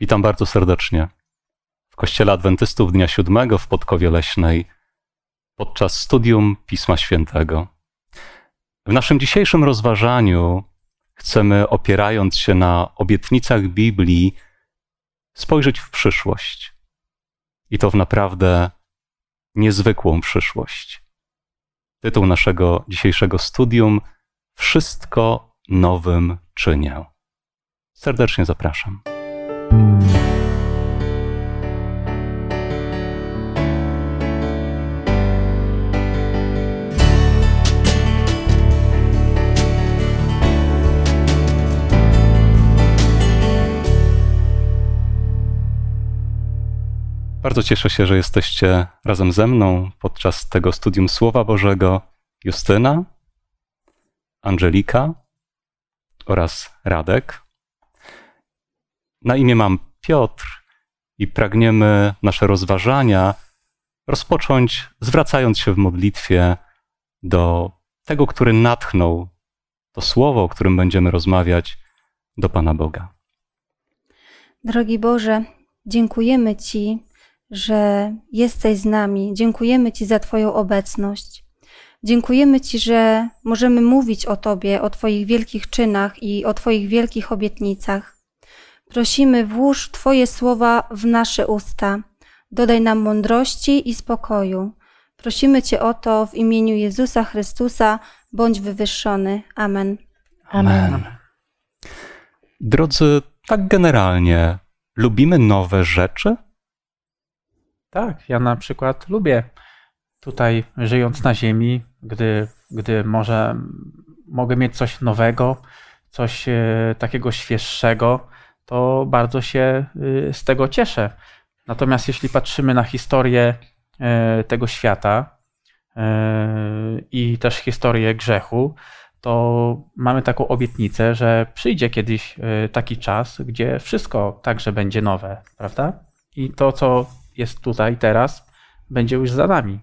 Witam bardzo serdecznie w Kościele Adwentystów Dnia Siódmego w Podkowie Leśnej podczas studium Pisma Świętego. W naszym dzisiejszym rozważaniu chcemy, opierając się na obietnicach Biblii, spojrzeć w przyszłość. I to w naprawdę niezwykłą przyszłość. Tytuł naszego dzisiejszego studium: Wszystko nowym czynię. Serdecznie zapraszam. Bardzo cieszę się, że jesteście razem ze mną podczas tego studium Słowa Bożego. Justyna, Angelika oraz Radek. Na imię mam Piotr i pragniemy nasze rozważania rozpocząć zwracając się w modlitwie do tego, który natchnął to słowo, o którym będziemy rozmawiać, do Pana Boga. Drogi Boże, dziękujemy Ci, że jesteś z nami. Dziękujemy Ci za Twoją obecność. Dziękujemy Ci, że możemy mówić o Tobie, o Twoich wielkich czynach i o Twoich wielkich obietnicach. Prosimy, włóż Twoje słowa w nasze usta. Dodaj nam mądrości i spokoju. Prosimy Cię o to w imieniu Jezusa Chrystusa, bądź wywyższony. Amen. Amen. Drodzy, tak generalnie, lubimy nowe rzeczy? Tak, ja na przykład lubię tutaj żyjąc na ziemi, gdy, gdy może mogę mieć coś nowego, coś e, takiego świeższego, to bardzo się y, z tego cieszę. Natomiast jeśli patrzymy na historię e, tego świata e, i też historię grzechu, to mamy taką obietnicę, że przyjdzie kiedyś taki czas, gdzie wszystko także będzie nowe, prawda? I to, co jest tutaj teraz, będzie już za nami.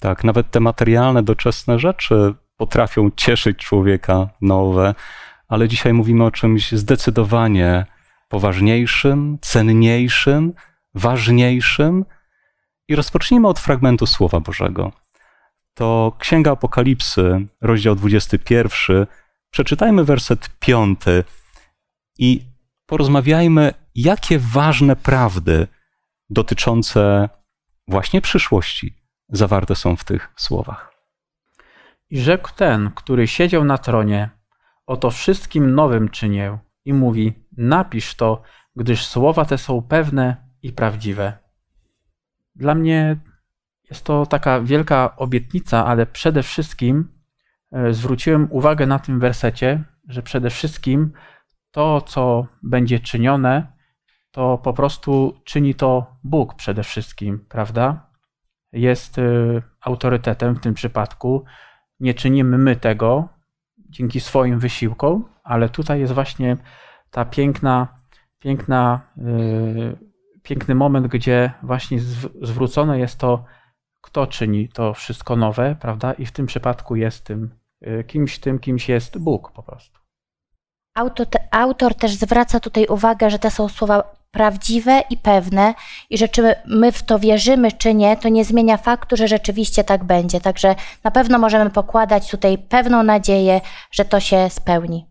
Tak, nawet te materialne, doczesne rzeczy potrafią cieszyć człowieka nowe, ale dzisiaj mówimy o czymś zdecydowanie poważniejszym, cenniejszym, ważniejszym. I rozpocznijmy od fragmentu Słowa Bożego. To Księga Apokalipsy, rozdział 21. Przeczytajmy werset 5 i porozmawiajmy, jakie ważne prawdy dotyczące właśnie przyszłości zawarte są w tych słowach. I rzekł ten, który siedział na tronie, oto wszystkim nowym czynię i mówi, napisz to, gdyż słowa te są pewne i prawdziwe. Dla mnie jest to taka wielka obietnica, ale przede wszystkim e, zwróciłem uwagę na tym wersecie, że przede wszystkim to, co będzie czynione, to po prostu czyni to Bóg przede wszystkim, prawda? Jest y, autorytetem w tym przypadku. Nie czynimy my tego dzięki swoim wysiłkom, ale tutaj jest właśnie ta piękna, piękna, yy, piękny moment, gdzie właśnie zwrócone jest to, kto czyni to wszystko nowe, prawda? I w tym przypadku jest tym yy, kimś, tym kimś jest Bóg po prostu. Autor, autor też zwraca tutaj uwagę, że te są słowa prawdziwe i pewne i że czy my w to wierzymy, czy nie, to nie zmienia faktu, że rzeczywiście tak będzie. Także na pewno możemy pokładać tutaj pewną nadzieję, że to się spełni.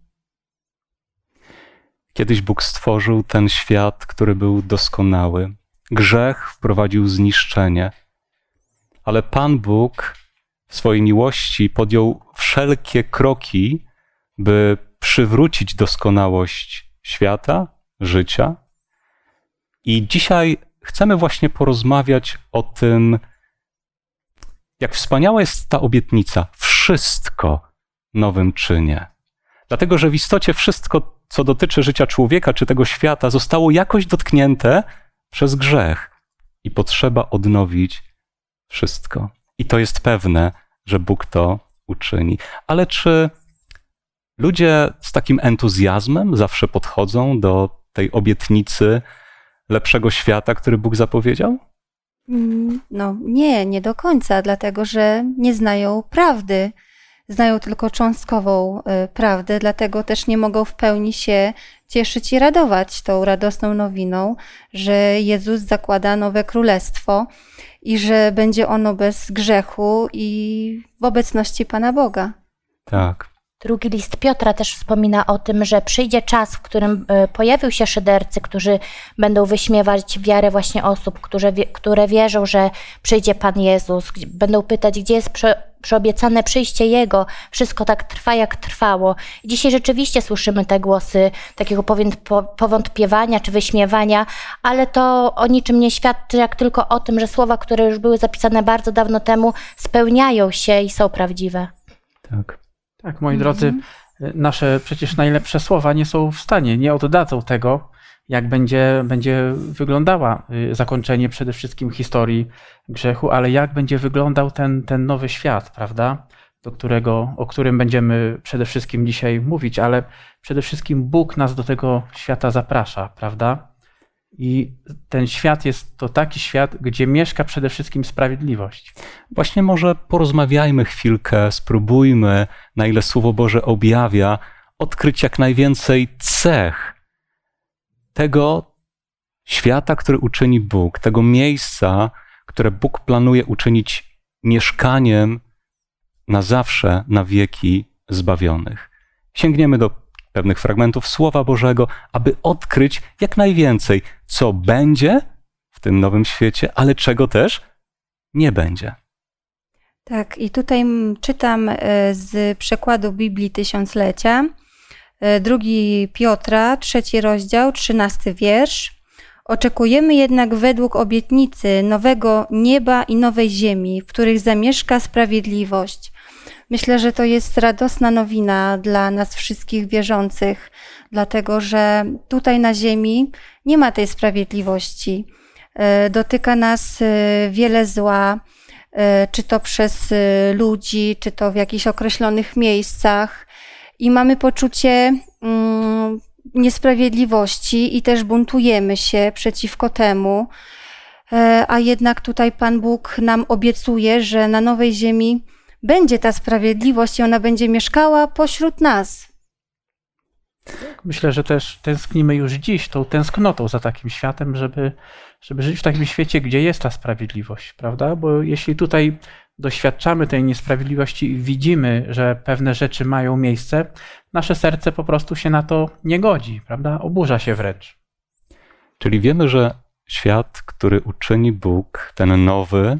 Kiedyś Bóg stworzył ten świat, który był doskonały. Grzech wprowadził zniszczenie, ale Pan Bóg w swojej miłości podjął wszelkie kroki, by przywrócić doskonałość świata, życia i dzisiaj chcemy właśnie porozmawiać o tym, jak wspaniała jest ta obietnica. Wszystko nowym czynie. Dlatego, że w istocie wszystko, co dotyczy życia człowieka czy tego świata, zostało jakoś dotknięte przez grzech i potrzeba odnowić wszystko. I to jest pewne, że Bóg to uczyni. Ale czy ludzie z takim entuzjazmem zawsze podchodzą do tej obietnicy, lepszego świata, który Bóg zapowiedział? Mm, no nie, nie do końca, dlatego że nie znają prawdy. Znają tylko cząstkową y, prawdę, dlatego też nie mogą w pełni się cieszyć i radować tą radosną nowiną, że Jezus zakłada nowe królestwo i że będzie ono bez grzechu i w obecności Pana Boga. Tak. Drugi list Piotra też wspomina o tym, że przyjdzie czas, w którym e, pojawią się szydercy, którzy będą wyśmiewać wiarę właśnie osób, które, które wierzą, że przyjdzie Pan Jezus, będą pytać, gdzie jest prze, przyobiecane przyjście Jego. Wszystko tak trwa, jak trwało. I dzisiaj rzeczywiście słyszymy te głosy takiego powątpiewania czy wyśmiewania, ale to o niczym nie świadczy, jak tylko o tym, że słowa, które już były zapisane bardzo dawno temu, spełniają się i są prawdziwe. Tak. Tak, moi drodzy, mhm. nasze przecież najlepsze słowa nie są w stanie, nie oddadzą tego, jak będzie, będzie wyglądała y, zakończenie przede wszystkim historii grzechu, ale jak będzie wyglądał ten, ten nowy świat, prawda? Do którego, o którym będziemy przede wszystkim dzisiaj mówić, ale przede wszystkim Bóg nas do tego świata zaprasza, prawda? I ten świat jest to taki świat, gdzie mieszka przede wszystkim sprawiedliwość. Właśnie może porozmawiajmy chwilkę, spróbujmy, na ile Słowo Boże objawia, odkryć jak najwięcej cech tego świata, który uczyni Bóg, tego miejsca, które Bóg planuje uczynić mieszkaniem na zawsze, na wieki zbawionych. Sięgniemy do pewnych fragmentów Słowa Bożego, aby odkryć jak najwięcej, co będzie w tym nowym świecie, ale czego też nie będzie. Tak, i tutaj czytam e, z przekładu Biblii Tysiąclecia, e, drugi Piotra, trzeci rozdział, trzynasty wiersz. Oczekujemy jednak według obietnicy nowego nieba i nowej ziemi, w których zamieszka sprawiedliwość. Myślę, że to jest radosna nowina dla nas wszystkich wierzących, dlatego że tutaj na Ziemi nie ma tej sprawiedliwości. E, dotyka nas e, wiele zła, e, czy to przez ludzi, czy to w jakichś określonych miejscach, i mamy poczucie mm, niesprawiedliwości i też buntujemy się przeciwko temu. A jednak tutaj Pan Bóg nam obiecuje, że na nowej ziemi będzie ta sprawiedliwość i ona będzie mieszkała pośród nas. Myślę, że też tęsknimy już dziś tą tęsknotą za takim światem, żeby, żeby żyć w takim świecie, gdzie jest ta sprawiedliwość, prawda? Bo jeśli tutaj doświadczamy tej niesprawiedliwości i widzimy, że pewne rzeczy mają miejsce, nasze serce po prostu się na to nie godzi, prawda? Oburza się wręcz. Czyli wiemy, że świat, który uczyni Bóg, ten nowy,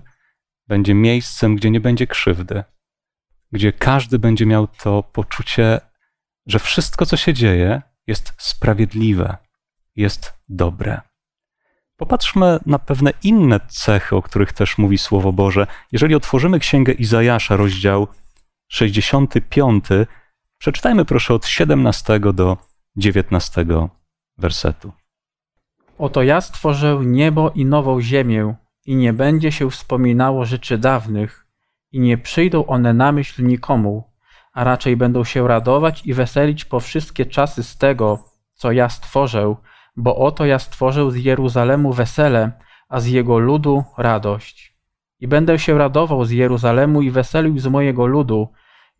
będzie miejscem, gdzie nie będzie krzywdy, gdzie każdy będzie miał to poczucie, że wszystko, co się dzieje, jest sprawiedliwe, jest dobre. Popatrzmy na pewne inne cechy, o których też mówi Słowo Boże. Jeżeli otworzymy Księgę Izajasza, rozdział 65, przeczytajmy proszę od 17 do 19 wersetu. Oto ja stworzę niebo i nową ziemię, i nie będzie się wspominało rzeczy dawnych, i nie przyjdą one na myśl nikomu, a raczej będą się radować i weselić po wszystkie czasy z tego, co ja stworzę, bo oto ja stworzę z Jeruzalemu wesele, a z jego ludu radość. I będę się radował z Jeruzalemu i weselił z mojego ludu,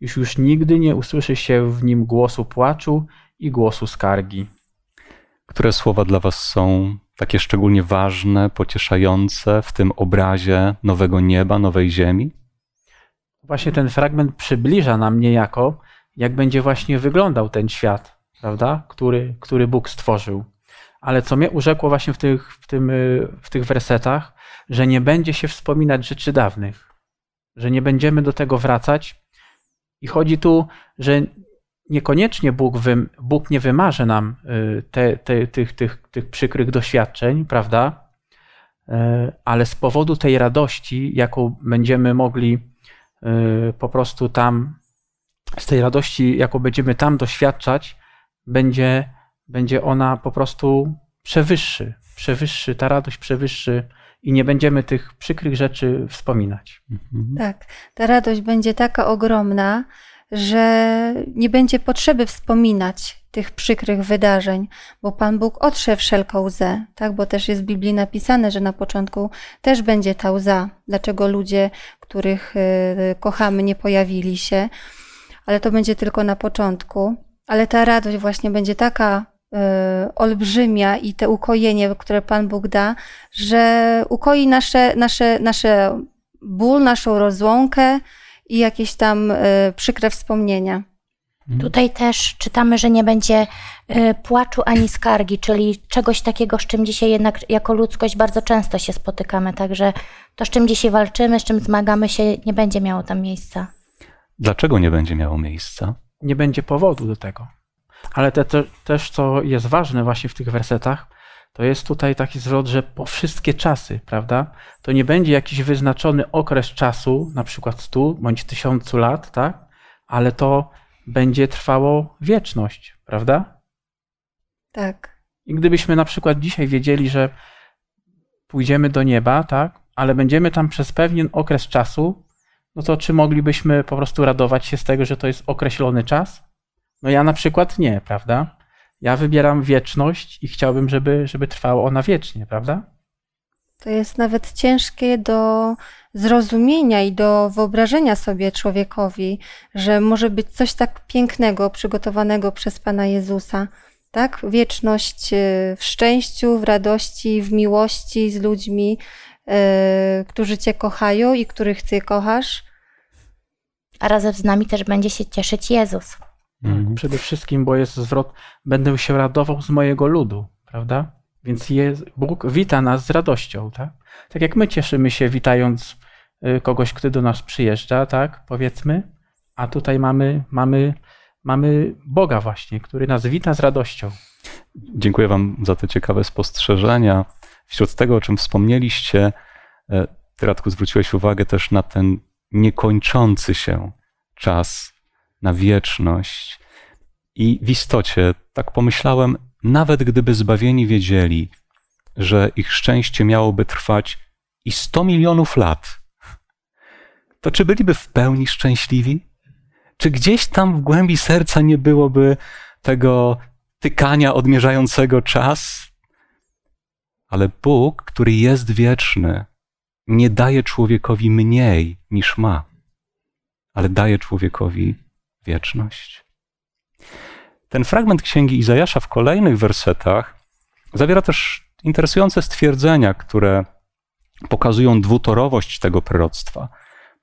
już już nigdy nie usłyszy się w nim głosu płaczu i głosu skargi. Które słowa dla Was są takie szczególnie ważne, pocieszające w tym obrazie nowego nieba, nowej ziemi? Właśnie ten fragment przybliża nam niejako, jak będzie właśnie wyglądał ten świat, prawda, który, który Bóg stworzył. Ale co mnie urzekło właśnie w tych, w, tym, w tych wersetach, że nie będzie się wspominać rzeczy dawnych, że nie będziemy do tego wracać. I chodzi tu, że niekoniecznie Bóg, wy, Bóg nie wymarzy nam y, te, te, tych, tych, tych przykrych doświadczeń, prawda? Y, ale z powodu tej radości, jaką będziemy mogli y, po prostu tam, z tej radości, jaką będziemy tam doświadczać, będzie, będzie ona po prostu przewyższy, przewyższy, ta radość przewyższy i nie będziemy tych przykrych rzeczy wspominać. Mhm. Tak, ta radość będzie taka ogromna, że nie będzie potrzeby wspominać tych przykrych wydarzeń, bo Pan Bóg otrze wszelką łzę, tak? Bo też jest w Biblii napisane, że na początku też będzie ta łza. Dlaczego ludzie, których y, kochamy, nie pojawili się, ale to będzie tylko na początku. Ale ta radość właśnie będzie taka y, olbrzymia i te ukojenie, które Pan Bóg da, że ukoi nasze, nasze, nasze ból, naszą rozłąkę i jakieś tam y, przykre wspomnienia. Tutaj też czytamy, że nie będzie y, płaczu ani skargi, czyli czegoś takiego, z czym dzisiaj jednak jako ludzkość bardzo często się spotykamy. Także to, z czym dzisiaj walczymy, z czym zmagamy się, nie będzie miało tam miejsca. Dlaczego nie będzie miało miejsca? Nie będzie powodu do tego. Ale te, te, też, co jest ważne właśnie w tych wersetach, to jest tutaj taki zwrot, że po wszystkie czasy, prawda? To nie będzie jakiś wyznaczony okres czasu, na przykład stu bądź tysiącu lat, tak? Ale to będzie trwało wieczność, prawda? Tak. I gdybyśmy na przykład dzisiaj wiedzieli, że pójdziemy do nieba, tak? Ale będziemy tam przez pewien okres czasu, no to czy moglibyśmy po prostu radować się z tego, że to jest określony czas? No ja na przykład nie, prawda? Ja wybieram wieczność i chciałbym, żeby, żeby trwała ona wiecznie, prawda? To jest nawet ciężkie do zrozumienia i do wyobrażenia sobie człowiekowi, że może być coś tak pięknego przygotowanego przez Pana Jezusa. Tak? Wieczność y, w szczęściu, w radości, w miłości z ludźmi, y, którzy Cię kochają i których Ty kochasz. A razem z nami też będzie się cieszyć Jezus. Mhm. Przede wszystkim, bo jest zwrot, będę się radował z mojego ludu, prawda? Więc jest, Bóg wita nas z radością, tak? Tak jak my cieszymy się witając y, kogoś, kto do nas przyjeżdża, tak? Powiedzmy. A tutaj mamy, mamy, mamy Boga właśnie, który nas wita z radością. Dziękuję Wam za te ciekawe spostrzeżenia. Wśród tego, o czym wspomnieliście, e, Ty, Radku, zwróciłeś uwagę też na ten niekończący się czas, na wieczność. I w istocie, tak pomyślałem, nawet gdyby zbawieni wiedzieli, że ich szczęście miałoby trwać i 100 milionów lat, to czy byliby w pełni szczęśliwi? Czy gdzieś tam w głębi serca nie byłoby tego tykania odmierzającego czas? Ale Bóg, który jest wieczny, nie daje człowiekowi mniej niż ma, ale daje człowiekowi wieczność. Ten fragment księgi Izajasza w kolejnych wersetach zawiera też interesujące stwierdzenia, które pokazują dwutorowość tego proroctwa,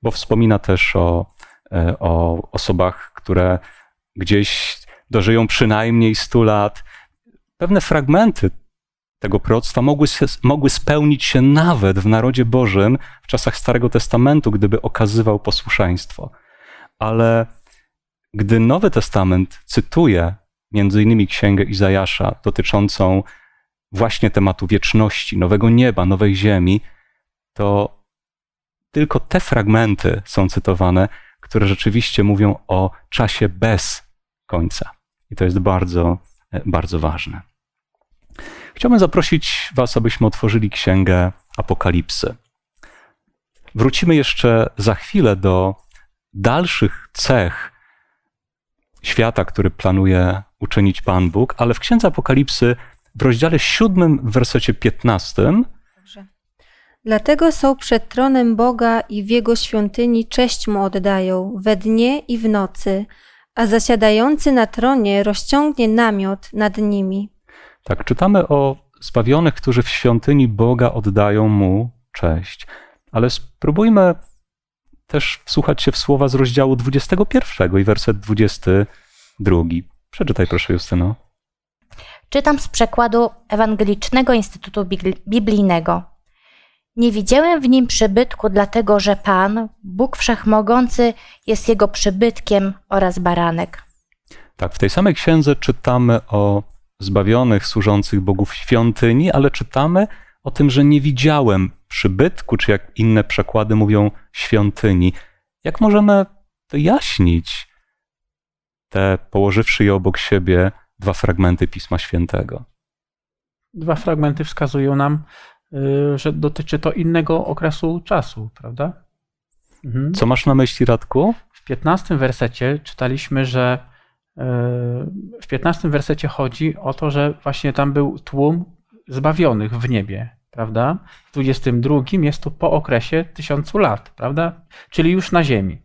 bo wspomina też o, e, o osobach, które gdzieś dożyją przynajmniej 100 lat. Pewne fragmenty tego proroctwa mogły, mogły spełnić się nawet w narodzie Bożym w czasach Starego Testamentu, gdyby okazywał posłuszeństwo. Ale gdy Nowy Testament cytuje między innymi księgę Izajasza dotyczącą właśnie tematu wieczności, nowego nieba, nowej ziemi, to tylko te fragmenty są cytowane, które rzeczywiście mówią o czasie bez końca. I to jest bardzo, bardzo ważne. Chciałbym zaprosić Was, abyśmy otworzyli księgę Apokalipsy. Wrócimy jeszcze za chwilę do dalszych cech świata, który planuje uczynić Pan Bóg, ale w Księdze Apokalipsy w rozdziale 7, w wersecie 15 Dobrze. Dlatego są przed tronem Boga i w Jego świątyni cześć Mu oddają we dnie i w nocy, a zasiadający na tronie rozciągnie namiot nad nimi. Tak, czytamy o zbawionych, którzy w świątyni Boga oddają Mu cześć. Ale spróbujmy też wsłuchać się w słowa z rozdziału 21 i werset 22. Przeczytaj proszę, Justyno. Czytam z przekładu Ewangelicznego Instytutu Biblijnego. Nie widziałem w nim przybytku, dlatego że Pan, Bóg Wszechmogący, jest jego przybytkiem oraz baranek. Tak, w tej samej księdze czytamy o zbawionych, służących Bogów świątyni, ale czytamy o tym, że nie widziałem przybytku, czy jak inne przekłady mówią, świątyni. Jak możemy wyjaśnić te, położywszy je obok siebie, dwa fragmenty Pisma Świętego? Dwa fragmenty wskazują nam, y, że dotyczy to innego okresu czasu, prawda? Mhm. Co masz na myśli, Radku? W 15 wersecie czytaliśmy, że y, w 15 wersecie chodzi o to, że właśnie tam był tłum zbawionych w niebie, prawda? W 22 jest to po okresie tysiącu lat, prawda? Czyli już na ziemi.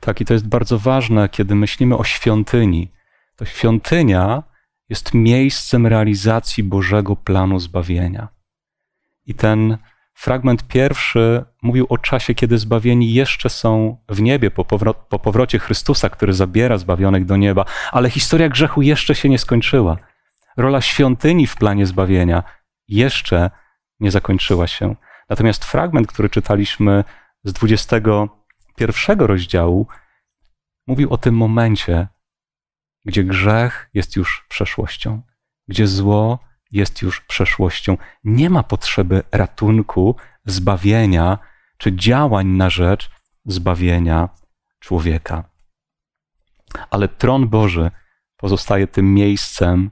Tak, i to jest bardzo ważne, kiedy myślimy o świątyni. To świątynia jest miejscem realizacji Bożego planu zbawienia. I ten fragment pierwszy mówił o czasie, kiedy zbawieni jeszcze są w niebie po, powro- po powrocie Chrystusa, który zabiera zbawionych do nieba, ale historia grzechu jeszcze się nie skończyła. Rola świątyni w planie zbawienia jeszcze nie zakończyła się. Natomiast fragment, który czytaliśmy z 21 rozdziału, mówił o tym momencie, gdzie grzech jest już przeszłością, gdzie zło jest już przeszłością. Nie ma potrzeby ratunku, zbawienia czy działań na rzecz zbawienia człowieka. Ale tron Boży pozostaje tym miejscem,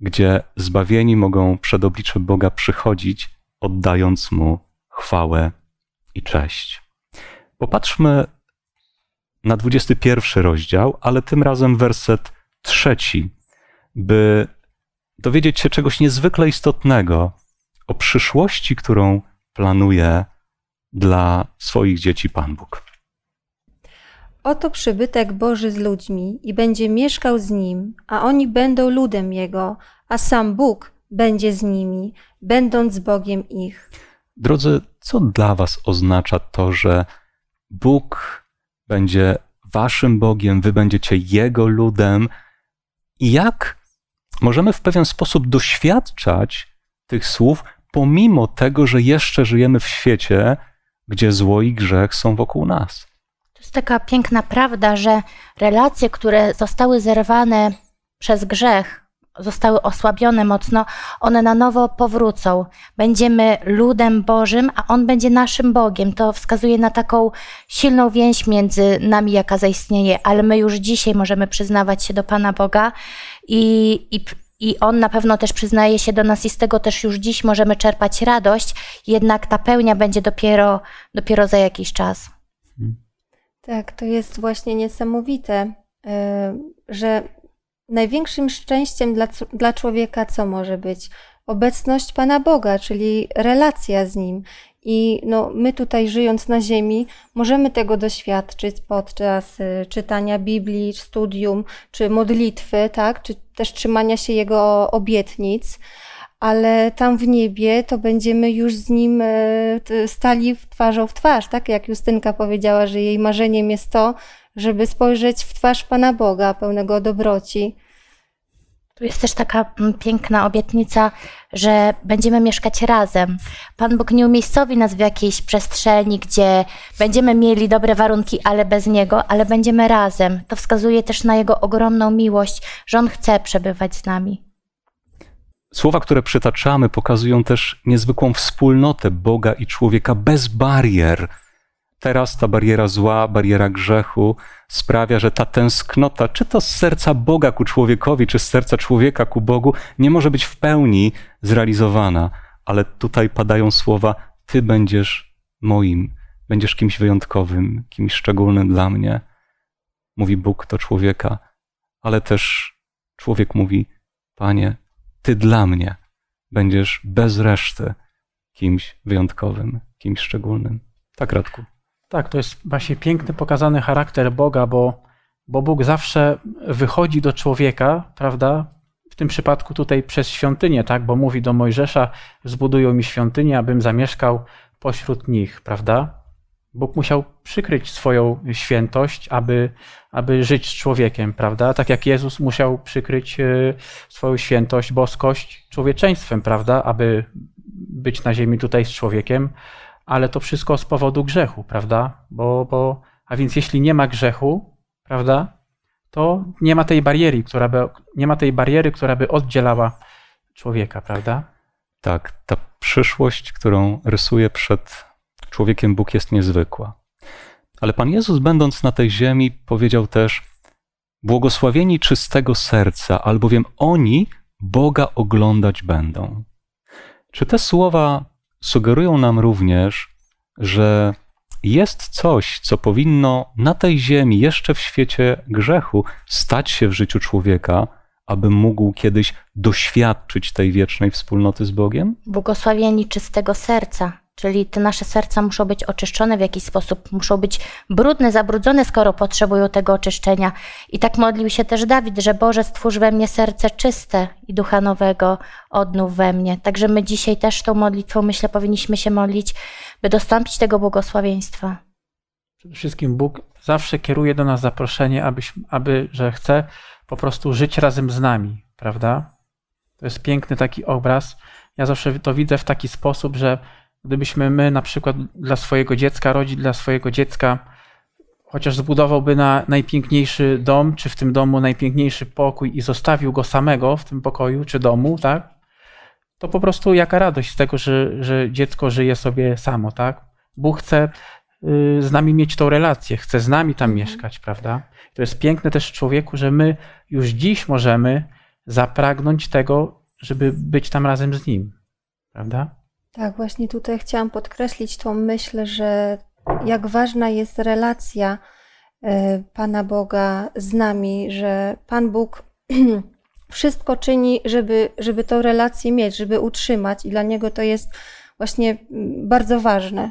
gdzie zbawieni mogą przed oblicze Boga przychodzić, oddając mu chwałę i cześć. Popatrzmy na 21 rozdział, ale tym razem werset trzeci, by dowiedzieć się czegoś niezwykle istotnego o przyszłości, którą planuje dla swoich dzieci Pan Bóg. Oto przybytek Boży z ludźmi i będzie mieszkał z nim, a oni będą ludem Jego, a sam Bóg będzie z nimi, będąc Bogiem ich. Drodzy, co dla Was oznacza to, że Bóg będzie Waszym Bogiem, Wy będziecie Jego ludem? I jak możemy w pewien sposób doświadczać tych słów, pomimo tego, że jeszcze żyjemy w świecie, gdzie zło i grzech są wokół nas? Taka piękna prawda, że relacje, które zostały zerwane przez grzech, zostały osłabione mocno, one na nowo powrócą. Będziemy ludem Bożym, a On będzie naszym Bogiem. To wskazuje na taką silną więź między nami, jaka zaistnieje, ale my już dzisiaj możemy przyznawać się do Pana Boga i, i, i On na pewno też przyznaje się do nas i z tego też już dziś możemy czerpać radość, jednak ta pełnia będzie dopiero, dopiero za jakiś czas. Tak, to jest właśnie niesamowite, y, że największym szczęściem dla, dla człowieka co może być? Obecność Pana Boga, czyli relacja z Nim. I no, my tutaj żyjąc na ziemi, możemy tego doświadczyć podczas y, czytania Biblii, studium, czy modlitwy, tak? czy też trzymania się Jego obietnic, ale tam w niebie to będziemy już z Nim y, stali twarzą w twarz, tak jak Justynka powiedziała, że jej marzeniem jest to, żeby spojrzeć w twarz Pana Boga, pełnego dobroci. Tu jest też taka mm, piękna obietnica, że będziemy mieszkać razem. Pan Bóg nie umiejscowi nas w jakiejś przestrzeni, gdzie będziemy mieli dobre warunki, ale bez Niego, ale będziemy razem. To wskazuje też na Jego ogromną miłość, że On chce przebywać z nami. Słowa, które przytaczamy, pokazują też niezwykłą wspólnotę Boga i człowieka bez barier Teraz ta bariera zła, bariera grzechu sprawia, że ta tęsknota, czy to z serca Boga ku człowiekowi, czy z serca człowieka ku Bogu, nie może być w pełni zrealizowana. Ale tutaj padają słowa: Ty będziesz moim, będziesz kimś wyjątkowym, kimś szczególnym dla mnie. Mówi Bóg do człowieka, ale też człowiek mówi: Panie, Ty dla mnie będziesz bez reszty kimś wyjątkowym, kimś szczególnym. Tak, Radku. Tak, to jest właśnie piękny pokazany charakter Boga, bo, bo Bóg zawsze wychodzi do człowieka, prawda? W tym przypadku tutaj przez świątynię, tak? Bo mówi do Mojżesza: Zbudują mi świątynię, abym zamieszkał pośród nich, prawda? Bóg musiał przykryć swoją świętość, aby, aby żyć z człowiekiem, prawda? Tak jak Jezus musiał przykryć e, swoją świętość, boskość człowieczeństwem, prawda? Aby być na ziemi tutaj z człowiekiem ale to wszystko z powodu grzechu, prawda? Bo, bo, a więc jeśli nie ma grzechu, prawda, to nie ma tej bariery, która by, nie ma tej bariery, która by oddzielała człowieka, prawda? Tak, ta przyszłość, którą rysuje przed człowiekiem Bóg jest niezwykła. Ale Pan Jezus, będąc na tej ziemi, powiedział też: Błogosławieni czystego serca, albowiem oni Boga oglądać będą. Czy te słowa sugerują nam również, że jest coś, co powinno na tej ziemi, jeszcze w świecie grzechu, stać się w życiu człowieka, aby mógł kiedyś doświadczyć tej wiecznej wspólnoty z Bogiem? Błogosławieni czystego serca. Czyli te nasze serca muszą być oczyszczone w jakiś sposób, muszą być brudne, zabrudzone, skoro potrzebują tego oczyszczenia. I tak modlił się też Dawid, że Boże, stwórz we mnie serce czyste i ducha nowego odnów we mnie. Także my dzisiaj też tą modlitwą, myślę, powinniśmy się modlić, by dostąpić tego błogosławieństwa. Przede wszystkim Bóg zawsze kieruje do nas zaproszenie, abyś, aby, że chce po prostu żyć razem z nami, prawda? To jest piękny taki obraz. Ja zawsze to widzę w taki sposób, że gdybyśmy my na przykład dla swojego dziecka, rodzic dla swojego dziecka, chociaż zbudowałby na najpiękniejszy dom, czy w tym domu najpiękniejszy pokój i zostawił go samego w tym pokoju czy domu, tak? To po prostu jaka radość z tego, że, że dziecko żyje sobie samo, tak? Bóg chce y, z nami mieć tą relację, chce z nami tam mieszkać, prawda? To jest piękne też w człowieku, że my już dziś możemy zapragnąć tego, żeby być tam razem z nim, prawda? Tak, właśnie tutaj chciałam podkreślić tą myśl, że jak ważna jest relacja e, Pana Boga z nami, że Pan Bóg wszystko czyni, żeby, żeby tą relację mieć, żeby utrzymać, i dla Niego to jest właśnie mm, bardzo ważne.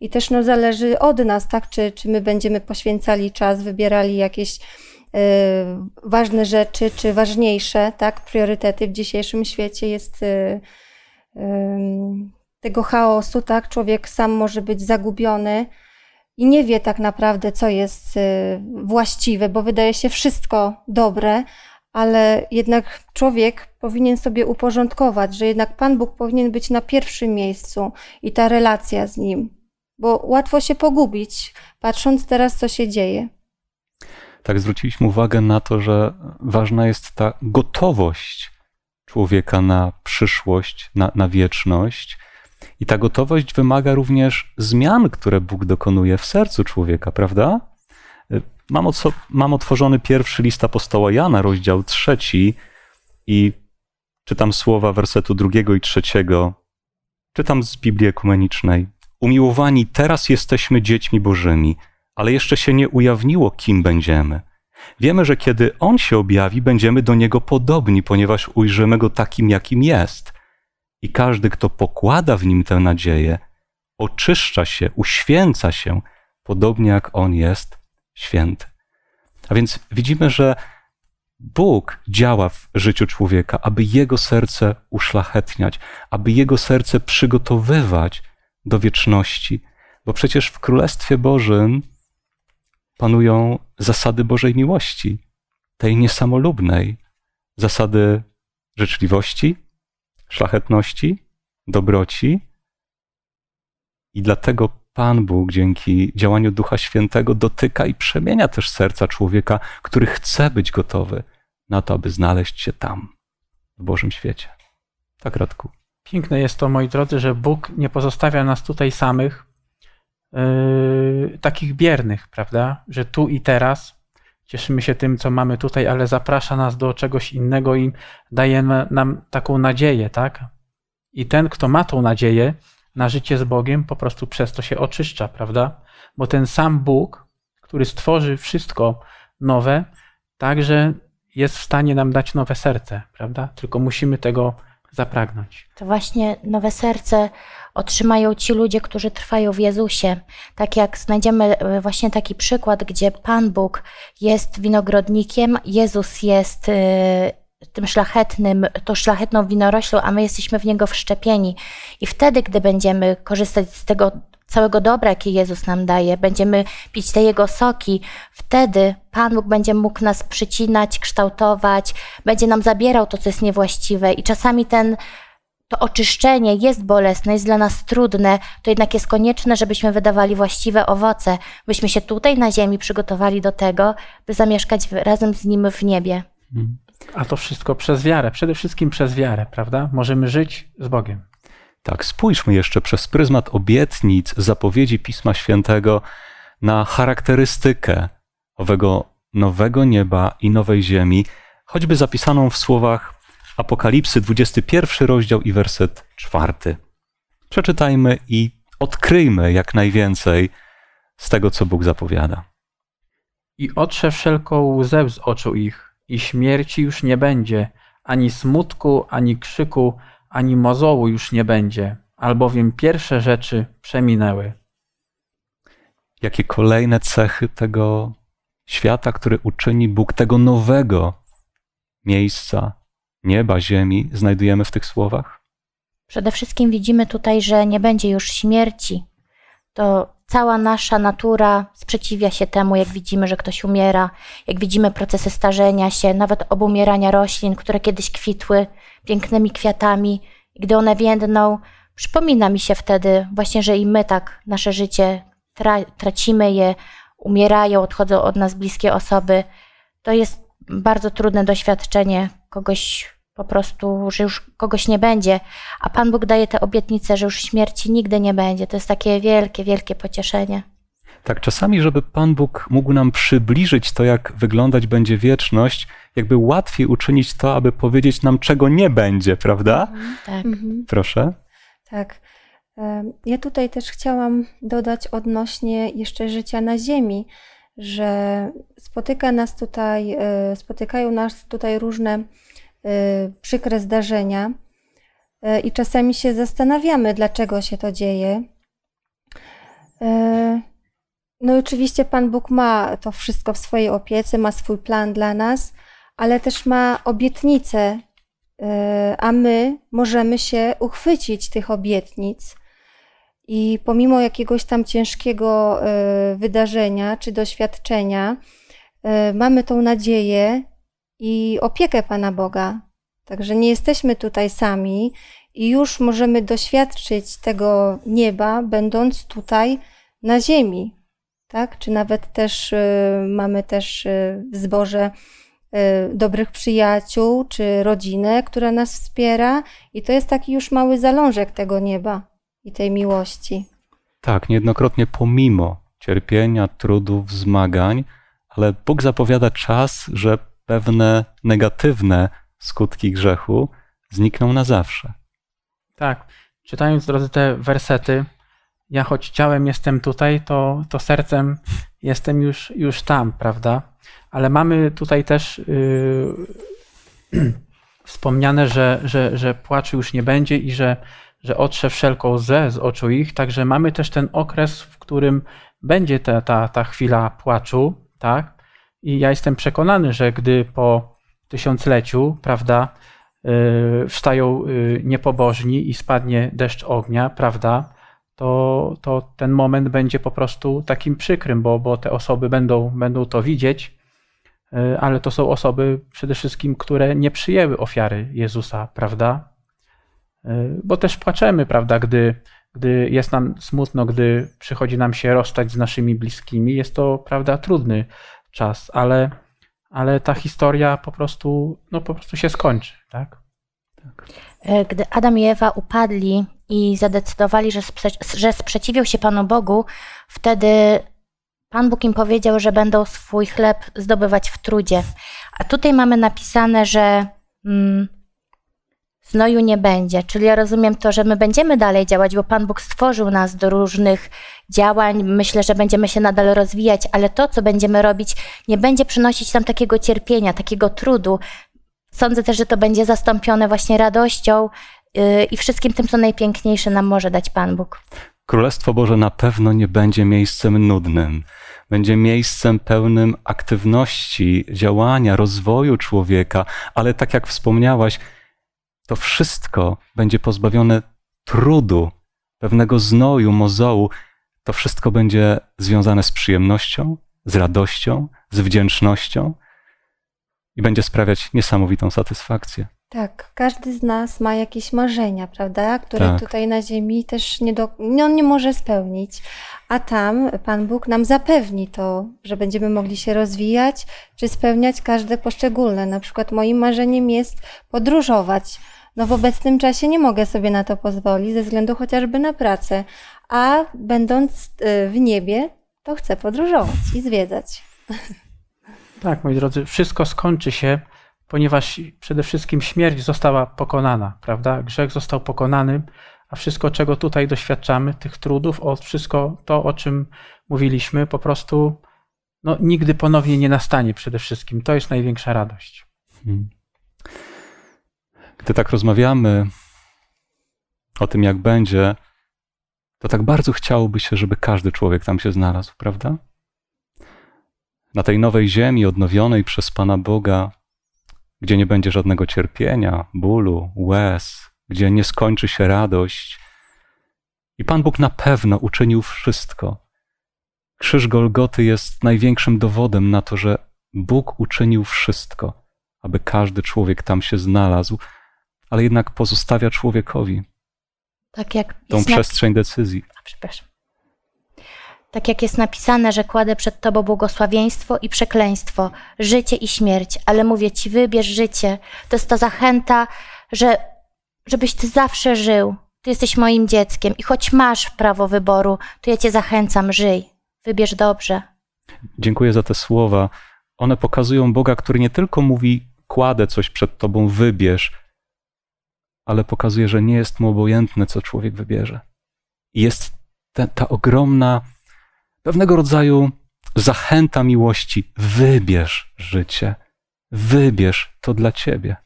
I też no, zależy od nas, tak, czy, czy my będziemy poświęcali czas, wybierali jakieś y, ważne rzeczy, czy ważniejsze, tak, priorytety w dzisiejszym świecie jest. Y, tego chaosu, tak? Człowiek sam może być zagubiony i nie wie tak naprawdę, co jest y, właściwe, bo wydaje się wszystko dobre, ale jednak człowiek powinien sobie uporządkować, że jednak Pan Bóg powinien być na pierwszym miejscu i ta relacja z Nim, bo łatwo się pogubić, patrząc teraz, co się dzieje. Tak, zwróciliśmy uwagę na to, że ważna jest ta gotowość człowieka na przyszłość, na, na wieczność. I ta gotowość wymaga również zmian, które Bóg dokonuje w sercu człowieka, prawda? Mam, mam otworzony pierwszy list apostoła Jana, rozdział trzeci i czytam słowa wersetu drugiego i trzeciego. Czytam z Biblii Ekumenicznej. Umiłowani, teraz jesteśmy dziećmi Bożymi, ale jeszcze się nie ujawniło, kim będziemy. Wiemy, że kiedy On się objawi, będziemy do Niego podobni, ponieważ ujrzymy Go takim, jakim jest. I każdy, kto pokłada w Nim tę nadzieję, oczyszcza się, uświęca się, podobnie jak On jest święty. A więc widzimy, że Bóg działa w życiu człowieka, aby jego serce uszlachetniać, aby jego serce przygotowywać do wieczności. Bo przecież w Królestwie Bożym panują zasady Bożej miłości, tej niesamolubnej, zasady życzliwości, szlachetności, dobroci. I dlatego Pan Bóg dzięki działaniu Ducha Świętego dotyka i przemienia też serca człowieka, który chce być gotowy na to, aby znaleźć się tam, w Bożym świecie. Tak, Radku. Piękne jest to, moi drodzy, że Bóg nie pozostawia nas tutaj samych, yy, takich biernych, prawda? Że tu i teraz cieszymy się tym, co mamy tutaj, ale zaprasza nas do czegoś innego i daje nam taką nadzieję, tak? I ten, kto ma tą nadzieję na życie z Bogiem, po prostu przez to się oczyszcza, prawda? Bo ten sam Bóg, który stworzy wszystko nowe, także jest w stanie nam dać nowe serce, prawda? Tylko musimy tego zapragnąć. To właśnie nowe serce otrzymają ci ludzie, którzy trwają w Jezusie. Tak jak znajdziemy e, właśnie taki przykład, gdzie Pan Bóg jest winogrodnikiem, Jezus jest e, tym szlachetnym, tą szlachetną winoroślą, a my jesteśmy w Niego wszczepieni. I wtedy, gdy będziemy korzystać z tego całego dobra, jakie Jezus nam daje, będziemy pić te Jego soki, wtedy Pan Bóg będzie mógł nas przycinać, kształtować, będzie nam zabierał to, co jest niewłaściwe i czasami ten to oczyszczenie jest bolesne, jest dla nas trudne, to jednak jest konieczne, żebyśmy wydawali właściwe owoce, byśmy się tutaj na ziemi przygotowali do tego, by zamieszkać razem z Nim w niebie. A to wszystko przez wiarę, przede wszystkim przez wiarę, prawda? Możemy żyć z Bogiem. Tak, spójrzmy jeszcze przez pryzmat obietnic, zapowiedzi Pisma Świętego na charakterystykę owego nowego nieba i nowej ziemi, choćby zapisaną w słowach Apokalipsy, 21 rozdział i werset 4. Przeczytajmy i odkryjmy jak najwięcej z tego, co Bóg zapowiada. I otrze wszelką łzę z oczu ich, i śmierci już nie będzie, ani smutku, ani krzyku, ani mozołu już nie będzie, albowiem pierwsze rzeczy przeminęły. Jakie kolejne cechy tego świata, który uczyni Bóg, tego nowego miejsca, nieba, ziemi, znajdujemy w tych słowach? Przede wszystkim widzimy tutaj, że nie będzie już śmierci. To cała nasza natura sprzeciwia się temu, jak widzimy, że ktoś umiera, jak widzimy procesy starzenia się, nawet obumierania roślin, które kiedyś kwitły pięknymi kwiatami. Gdy one więdną, przypomina mi się wtedy właśnie, że i my tak nasze życie tra tracimy je, umierają, odchodzą od nas bliskie osoby. To jest bardzo trudne doświadczenie kogoś po prostu, że już kogoś nie będzie, a Pan Bóg daje te obietnice, że już śmierci nigdy nie będzie. To jest takie wielkie, wielkie pocieszenie. Tak, czasami, żeby Pan Bóg mógł nam przybliżyć to, jak wyglądać będzie wieczność, jakby łatwiej uczynić to, aby powiedzieć nam, czego nie będzie, prawda? Tak. Mhm. Proszę. Tak. Ja tutaj też chciałam dodać odnośnie jeszcze życia na ziemi, że spotyka nas tutaj, e, spotykają nas tutaj różne e, przykre zdarzenia e, i czasami się zastanawiamy, dlaczego się to dzieje. No i oczywiście Pan Bóg ma to wszystko w swojej opiece, ma swój plan dla nas, ale też ma obietnice, a my możemy się uchwycić tych obietnic. I pomimo jakiegoś tam ciężkiego e, wydarzenia czy doświadczenia, e, mamy tą nadzieję i opiekę Pana Boga. Także nie jesteśmy tutaj sami i już możemy doświadczyć tego nieba, będąc tutaj na ziemi. Tak? Czy nawet też e, mamy też w dobrych przyjaciół, czy rodzinę, która nas wspiera, i to jest taki już mały zalążek tego nieba i tej miłości. Tak, niejednokrotnie pomimo cierpienia, trudów, zmagań, ale Bóg zapowiada czas, że pewne negatywne skutki grzechu znikną na zawsze. Tak, czytając drodzy te wersety, ja choć ciałem jestem tutaj, to, to sercem jestem już, już tam, prawda? Ale mamy tutaj też yy, wspomniane, że, że, że płaczu już nie będzie i że, że otrze wszelką łzę z oczu ich, także mamy też ten okres, w którym będzie ta, ta, ta chwila płaczu, tak? I ja jestem przekonany, że gdy po tysiącleciu, prawda, yy, wstają yy, niepobożni i spadnie deszcz ognia, prawda, to, to ten moment będzie po prostu takim przykrym, bo, bo te osoby będą, będą to widzieć, yy, ale to są osoby przede wszystkim, które nie przyjęły ofiary Jezusa, prawda? Yy, Bo też płaczemy, prawda, gdy, gdy jest nam smutno, gdy przychodzi nam się rozstać z naszymi bliskimi. Jest to, prawda, trudny czas, ale, ale ta historia po prostu, no, po prostu się skończy, tak? E, Gdy Adam i Ewa upadli i zadecydowali, że, sprze- że sprzeciwią się Panu Bogu, wtedy Pan Bóg im powiedział, że będą swój chleb zdobywać w trudzie. A tutaj mamy napisane, że mm, znoju nie będzie. Czyli ja rozumiem to, że my będziemy dalej działać, bo Pan Bóg stworzył nas do różnych działań. Myślę, że będziemy się nadal rozwijać, ale to, co będziemy robić, nie będzie przynosić nam takiego cierpienia, takiego trudu. Sądzę też, że to będzie zastąpione właśnie radością yy, i wszystkim tym, co najpiękniejsze nam może dać Pan Bóg. Królestwo Boże na pewno nie będzie miejscem nudnym. Będzie miejscem pełnym aktywności, działania, rozwoju człowieka, ale tak jak wspomniałaś, to wszystko będzie pozbawione trudu, pewnego znoju, mozołu. To wszystko będzie związane z przyjemnością, z radością, z wdzięcznością i będzie sprawiać niesamowitą satysfakcję. Tak, każdy z nas ma jakieś marzenia, prawda, które Tak. tutaj na ziemi też nie, do, nie, on nie może spełnić. A tam Pan Bóg nam zapewni to, że będziemy mogli się rozwijać, czy spełniać każde poszczególne. Na przykład moim marzeniem jest podróżować. No w obecnym czasie nie mogę sobie na to pozwolić, ze względu chociażby na pracę. A będąc y, w niebie, to chcę podróżować i zwiedzać. Tak, moi drodzy, wszystko skończy się, ponieważ przede wszystkim śmierć została pokonana, prawda? Grzech został pokonany, a wszystko, czego tutaj doświadczamy, tych trudów, o wszystko to, o czym mówiliśmy, po prostu no, nigdy ponownie nie nastanie przede wszystkim. To jest największa radość. Hmm. Gdy tak rozmawiamy o tym, jak będzie, to tak bardzo chciałoby się, żeby każdy człowiek tam się znalazł, prawda? Na tej nowej ziemi, odnowionej przez Pana Boga, gdzie nie będzie żadnego cierpienia, bólu, łez, gdzie nie skończy się radość. I Pan Bóg na pewno uczynił wszystko. Krzyż Golgoty jest największym dowodem na to, że Bóg uczynił wszystko, aby każdy człowiek tam się znalazł, ale jednak pozostawia człowiekowi Tak jak tą przestrzeń decyzji. A, Przepraszam. Tak jak jest napisane, że kładę przed Tobą błogosławieństwo i przekleństwo, życie i śmierć, ale mówię Ci, wybierz życie. To jest ta zachęta, że, żebyś Ty zawsze żył. Ty jesteś moim dzieckiem i choć masz prawo wyboru, to ja Cię zachęcam, żyj. Wybierz dobrze. Dziękuję za te słowa. One pokazują Boga, który nie tylko mówi: Kładę coś przed tobą, wybierz, ale pokazuje, że nie jest mu obojętne, co człowiek wybierze. Jest ta, ta ogromna, pewnego rodzaju zachęta miłości: wybierz życie, wybierz to dla ciebie.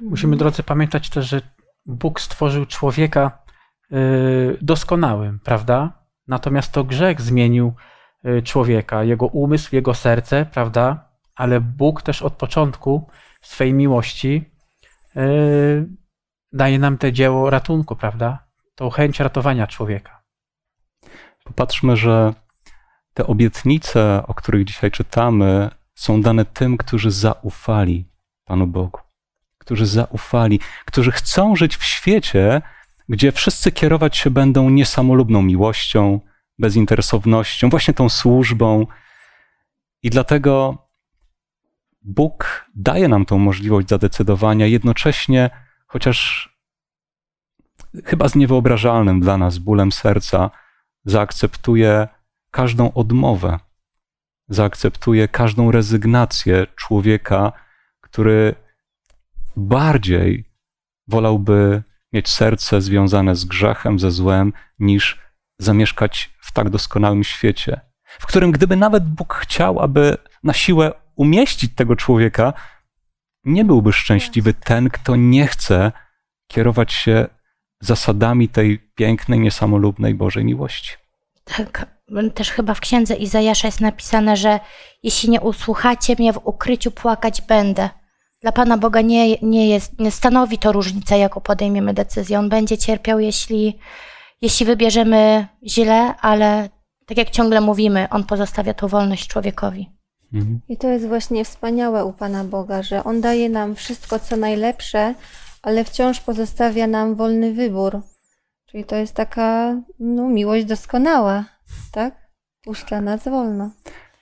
Musimy, drodzy, pamiętać też, że Bóg stworzył człowieka y, doskonałym, prawda? Natomiast to grzech zmienił y, człowieka, jego umysł, jego serce, prawda? Ale Bóg też od początku swej miłości daje nam te dzieło ratunku, prawda? Tą chęć ratowania człowieka. Popatrzmy, że te obietnice, o których dzisiaj czytamy, są dane tym, którzy zaufali Panu Bogu, którzy zaufali, którzy chcą żyć w świecie, gdzie wszyscy kierować się będą niesamolubną miłością, bezinteresownością, właśnie tą służbą. I dlatego Bóg daje nam tą możliwość zadecydowania, jednocześnie, chociaż chyba z niewyobrażalnym dla nas bólem serca, zaakceptuje każdą odmowę, zaakceptuje każdą rezygnację człowieka, który bardziej wolałby mieć serce związane z grzechem, ze złem, niż zamieszkać w tak doskonałym świecie, w którym gdyby nawet Bóg chciał, aby na siłę umieścić tego człowieka, nie byłby szczęśliwy ten, kto nie chce kierować się zasadami tej pięknej, niesamolubnej Bożej miłości. Tak, też chyba w księdze Izajasza jest napisane, że jeśli nie usłuchacie mnie, w ukryciu płakać będę. Dla Pana Boga nie, nie, jest, nie stanowi to różnica, jaką podejmiemy decyzję. On będzie cierpiał, jeśli, jeśli wybierzemy źle, ale tak jak ciągle mówimy, On pozostawia tą wolność człowiekowi. Mhm. I to jest właśnie wspaniałe u Pana Boga, że On daje nam wszystko, co najlepsze, ale wciąż pozostawia nam wolny wybór. Czyli to jest taka no, miłość doskonała, tak? Puszcza nas wolno.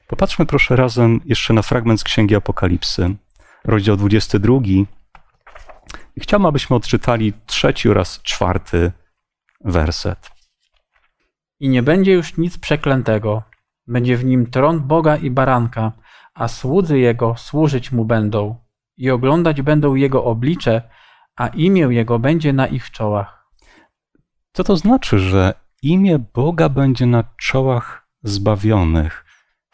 Popatrzmy proszę razem jeszcze na fragment z Księgi Apokalipsy, rozdział 22. I chciałbym, abyśmy odczytali trzeci oraz czwarty werset. I nie będzie już nic przeklętego. Będzie w nim tron Boga i baranka, a słudzy jego służyć mu będą i oglądać będą jego oblicze, a imię jego będzie na ich czołach. Co to znaczy, że imię Boga będzie na czołach zbawionych?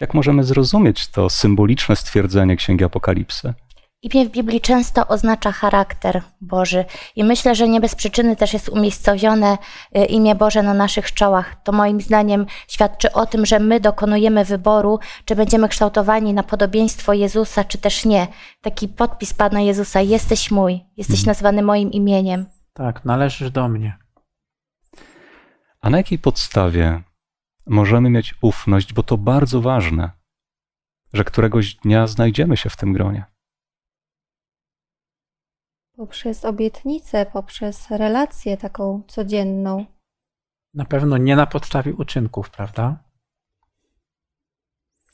Jak możemy zrozumieć to symboliczne stwierdzenie Księgi Apokalipsy? Imię w Biblii często oznacza charakter Boży i myślę, że nie bez przyczyny też jest umiejscowione y, imię Boże na naszych czołach. To moim zdaniem świadczy o tym, że my dokonujemy wyboru, czy będziemy kształtowani na podobieństwo Jezusa, czy też nie. Taki podpis Pana Jezusa, jesteś mój, jesteś Mhm. nazwany moim imieniem. Tak, należysz do mnie. A na jakiej podstawie możemy mieć ufność, bo to bardzo ważne, że któregoś dnia znajdziemy się w tym gronie? Poprzez obietnicę, poprzez relację taką codzienną. Na pewno nie na podstawie uczynków, prawda?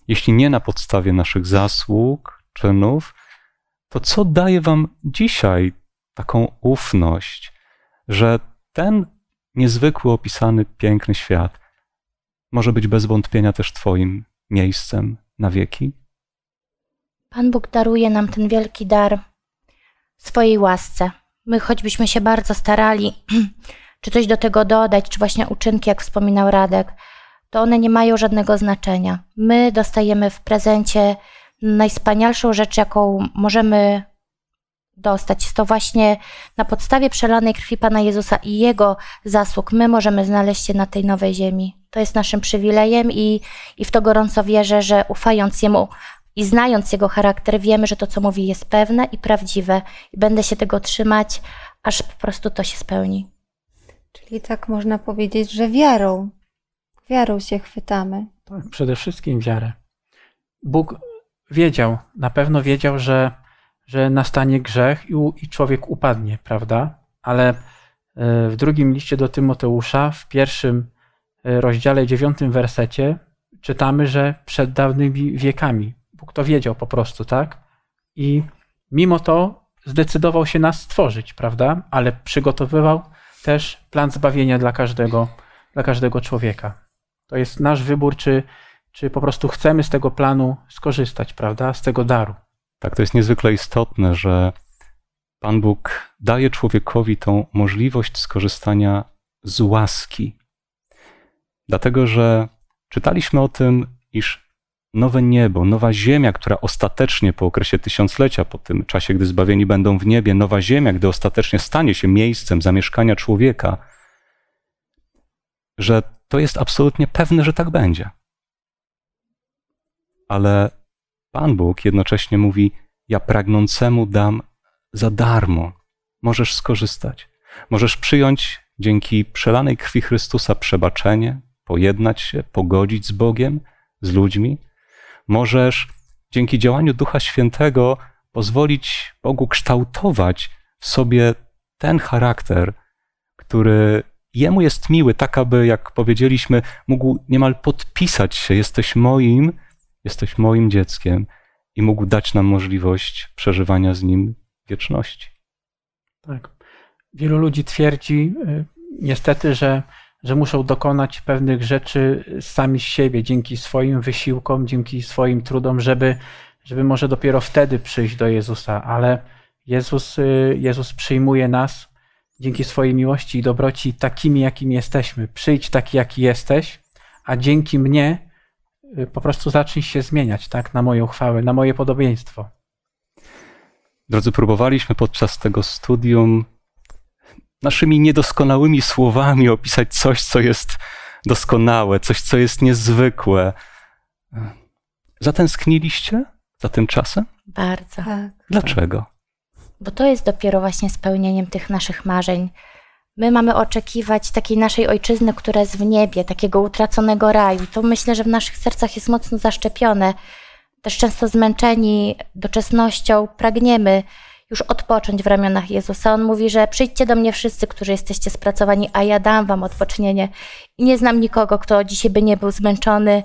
Jeśli nie na podstawie naszych zasług, czynów, to co daje Wam dzisiaj taką ufność, że ten niezwykły, opisany, piękny świat może być bez wątpienia też Twoim miejscem na wieki? Pan Bóg daruje nam ten wielki dar swojej łasce. My, choćbyśmy się bardzo starali, czy coś do tego dodać, czy właśnie uczynki, jak wspominał Radek, to one nie mają żadnego znaczenia. My dostajemy w prezencie najwspanialszą rzecz, jaką możemy dostać. Jest to właśnie na podstawie przelanej krwi Pana Jezusa i Jego zasług my możemy znaleźć się na tej nowej ziemi. To jest naszym przywilejem i, i w to gorąco wierzę, że ufając Jemu i znając Jego charakter, wiemy, że to, co mówi, jest pewne i prawdziwe i będę się tego trzymać, aż po prostu to się spełni. Czyli tak można powiedzieć, że wiarą, wiarą się chwytamy. Tak, przede wszystkim wiarę. Bóg wiedział, na pewno wiedział, że, że nastanie grzech i, i człowiek upadnie, prawda? Ale e, w drugim liście do Tymoteusza, w pierwszym e, rozdziale, dziewiątym wersecie, czytamy, że przed dawnymi wiekami. Bóg to wiedział po prostu, tak? I mimo to zdecydował się nas stworzyć, prawda? Ale przygotowywał też plan zbawienia dla każdego, dla każdego człowieka. To jest nasz wybór, czy, czy po prostu chcemy z tego planu skorzystać, prawda? Z tego daru. Tak, to jest niezwykle istotne, że Pan Bóg daje człowiekowi tą możliwość skorzystania z łaski. Dlatego, że czytaliśmy o tym, iż nowe niebo, nowa ziemia, która ostatecznie po okresie tysiąclecia, po tym czasie, gdy zbawieni będą w niebie, nowa ziemia, gdy ostatecznie stanie się miejscem zamieszkania człowieka, że to jest absolutnie pewne, że tak będzie. Ale Pan Bóg jednocześnie mówi: Ja pragnącemu dam za darmo. Możesz skorzystać. Możesz przyjąć dzięki przelanej krwi Chrystusa przebaczenie, pojednać się, pogodzić z Bogiem, z ludźmi. Możesz dzięki działaniu Ducha Świętego pozwolić Bogu kształtować w sobie ten charakter, który Jemu jest miły, tak aby, jak powiedzieliśmy, mógł niemal podpisać się: Jesteś moim, jesteś moim dzieckiem, i mógł dać nam możliwość przeżywania z Nim wieczności. Tak. Wielu ludzi twierdzi y, niestety, że, że muszą dokonać pewnych rzeczy sami z siebie, dzięki swoim wysiłkom, dzięki swoim trudom, żeby, żeby może dopiero wtedy przyjść do Jezusa, ale Jezus, y, Jezus przyjmuje nas dzięki swojej miłości i dobroci takimi, jakimi jesteśmy. Przyjdź taki, jaki jesteś, a dzięki mnie y, po prostu zacznij się zmieniać, tak, na moją chwałę, na moje podobieństwo. Drodzy, próbowaliśmy podczas tego studium naszymi niedoskonałymi słowami opisać coś, co jest doskonałe, coś, co jest niezwykłe. Zatęskniliście za tym czasem? Bardzo. Tak. Dlaczego? Bo to jest dopiero właśnie spełnieniem tych naszych marzeń. My mamy oczekiwać takiej naszej ojczyzny, która jest w niebie, takiego utraconego raju. To myślę, że w naszych sercach jest mocno zaszczepione. Też często zmęczeni doczesnością pragniemy już odpocząć w ramionach Jezusa. On mówi, że przyjdźcie do mnie wszyscy, którzy jesteście spracowani, a ja dam wam odpocznienie. I nie znam nikogo, kto dzisiaj by nie był zmęczony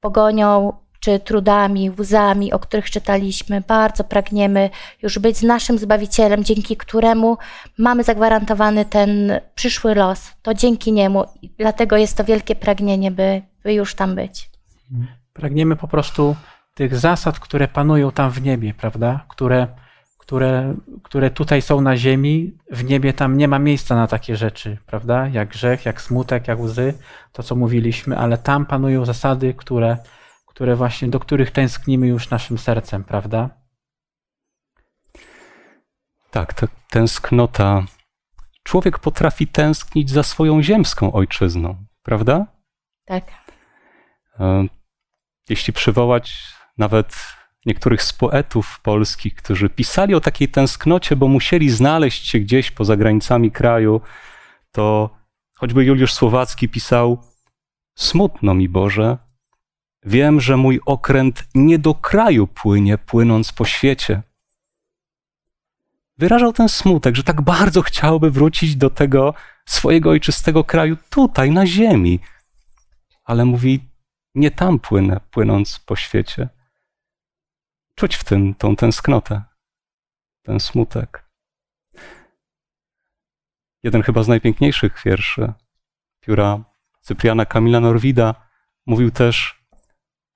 pogonią czy trudami, łzami, o których czytaliśmy. Bardzo pragniemy już być z naszym Zbawicielem, dzięki któremu mamy zagwarantowany ten przyszły los. To dzięki niemu. I dlatego jest to wielkie pragnienie, by, by już tam być. Pragniemy po prostu tych zasad, które panują tam w niebie, prawda? Które, które, które tutaj są na ziemi, w niebie tam nie ma miejsca na takie rzeczy, prawda? Jak grzech, jak smutek, jak łzy, to co mówiliśmy, ale tam panują zasady, które, które właśnie, do których tęsknimy już naszym sercem, prawda? Tak, ta tęsknota. Człowiek potrafi tęsknić za swoją ziemską ojczyzną, prawda? Tak. E, Jeśli przywołać nawet niektórych z poetów polskich, którzy pisali o takiej tęsknocie, bo musieli znaleźć się gdzieś poza granicami kraju, to choćby Juliusz Słowacki pisał: Smutno mi Boże, wiem, że mój okręt nie do kraju płynie, płynąc po świecie. Wyrażał ten smutek, że tak bardzo chciałby wrócić do tego swojego ojczystego kraju tutaj, na ziemi. Ale mówi, nie tam płynę, płynąc po świecie. Czuć w tym tą tęsknotę, ten smutek. Jeden chyba z najpiękniejszych wierszy pióra Cypriana Kamila Norwida mówił też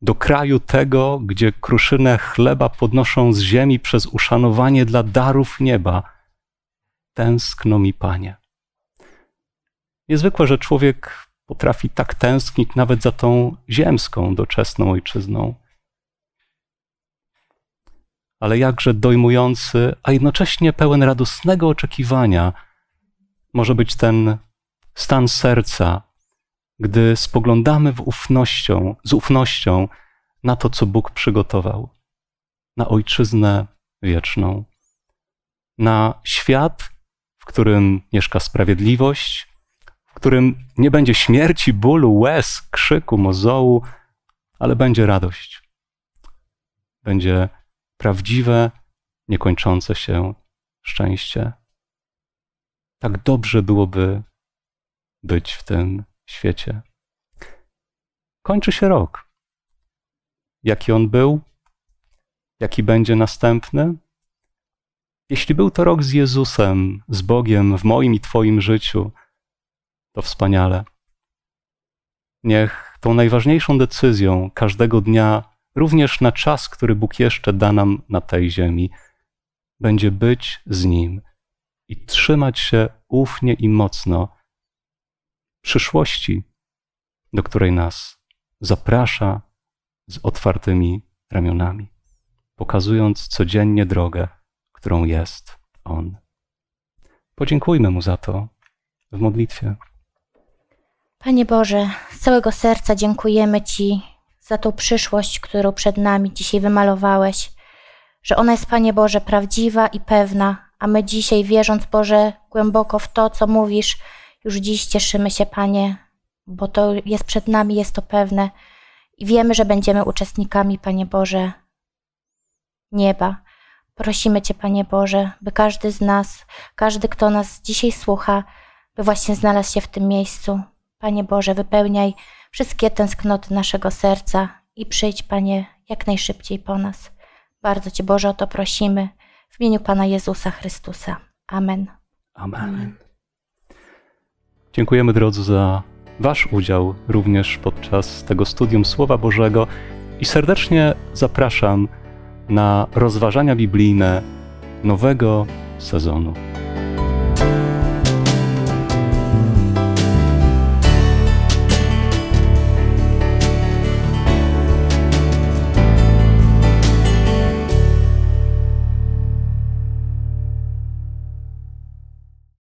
do kraju tego, gdzie kruszynę chleba podnoszą z ziemi przez uszanowanie dla darów nieba. Tęskno mi, Panie. Niezwykłe, że człowiek potrafi tak tęsknić nawet za tą ziemską, doczesną ojczyzną. Ale jakże dojmujący, a jednocześnie pełen radosnego oczekiwania może być ten stan serca, gdy spoglądamy w ufnością, z ufnością na to, co Bóg przygotował, na ojczyznę wieczną, na świat, w którym mieszka sprawiedliwość, w którym nie będzie śmierci, bólu, łez, krzyku, mozołu, ale będzie radość. Będzie prawdziwe, niekończące się szczęście. Tak dobrze byłoby być w tym świecie. Kończy się rok. Jaki on był? Jaki będzie następny? Jeśli był to rok z Jezusem, z Bogiem w moim i Twoim życiu, to wspaniale. Niech tą najważniejszą decyzją każdego dnia, również na czas, który Bóg jeszcze da nam na tej ziemi, będzie być z Nim i trzymać się ufnie i mocno przyszłości, do której nas zaprasza z otwartymi ramionami, pokazując codziennie drogę, którą jest On. Podziękujmy Mu za to w modlitwie. Panie Boże, z całego serca dziękujemy Ci za tą przyszłość, którą przed nami dzisiaj wymalowałeś, że ona jest, Panie Boże, prawdziwa i pewna, a my dzisiaj, wierząc, Boże, głęboko w to, co mówisz, już dziś cieszymy się, Panie, bo to jest przed nami, jest to pewne i wiemy, że będziemy uczestnikami, Panie Boże, nieba. Prosimy Cię, Panie Boże, by każdy z nas, każdy, kto nas dzisiaj słucha, by właśnie znalazł się w tym miejscu. Panie Boże, wypełniaj wszystkie tęsknoty naszego serca i przyjdź, Panie, jak najszybciej po nas. Bardzo Cię, Boże, o to prosimy w imieniu Pana Jezusa Chrystusa. Amen. Amen. Amen. Dziękujemy, drodzy, za Wasz udział również podczas tego studium Słowa Bożego i serdecznie zapraszam na rozważania biblijne nowego sezonu.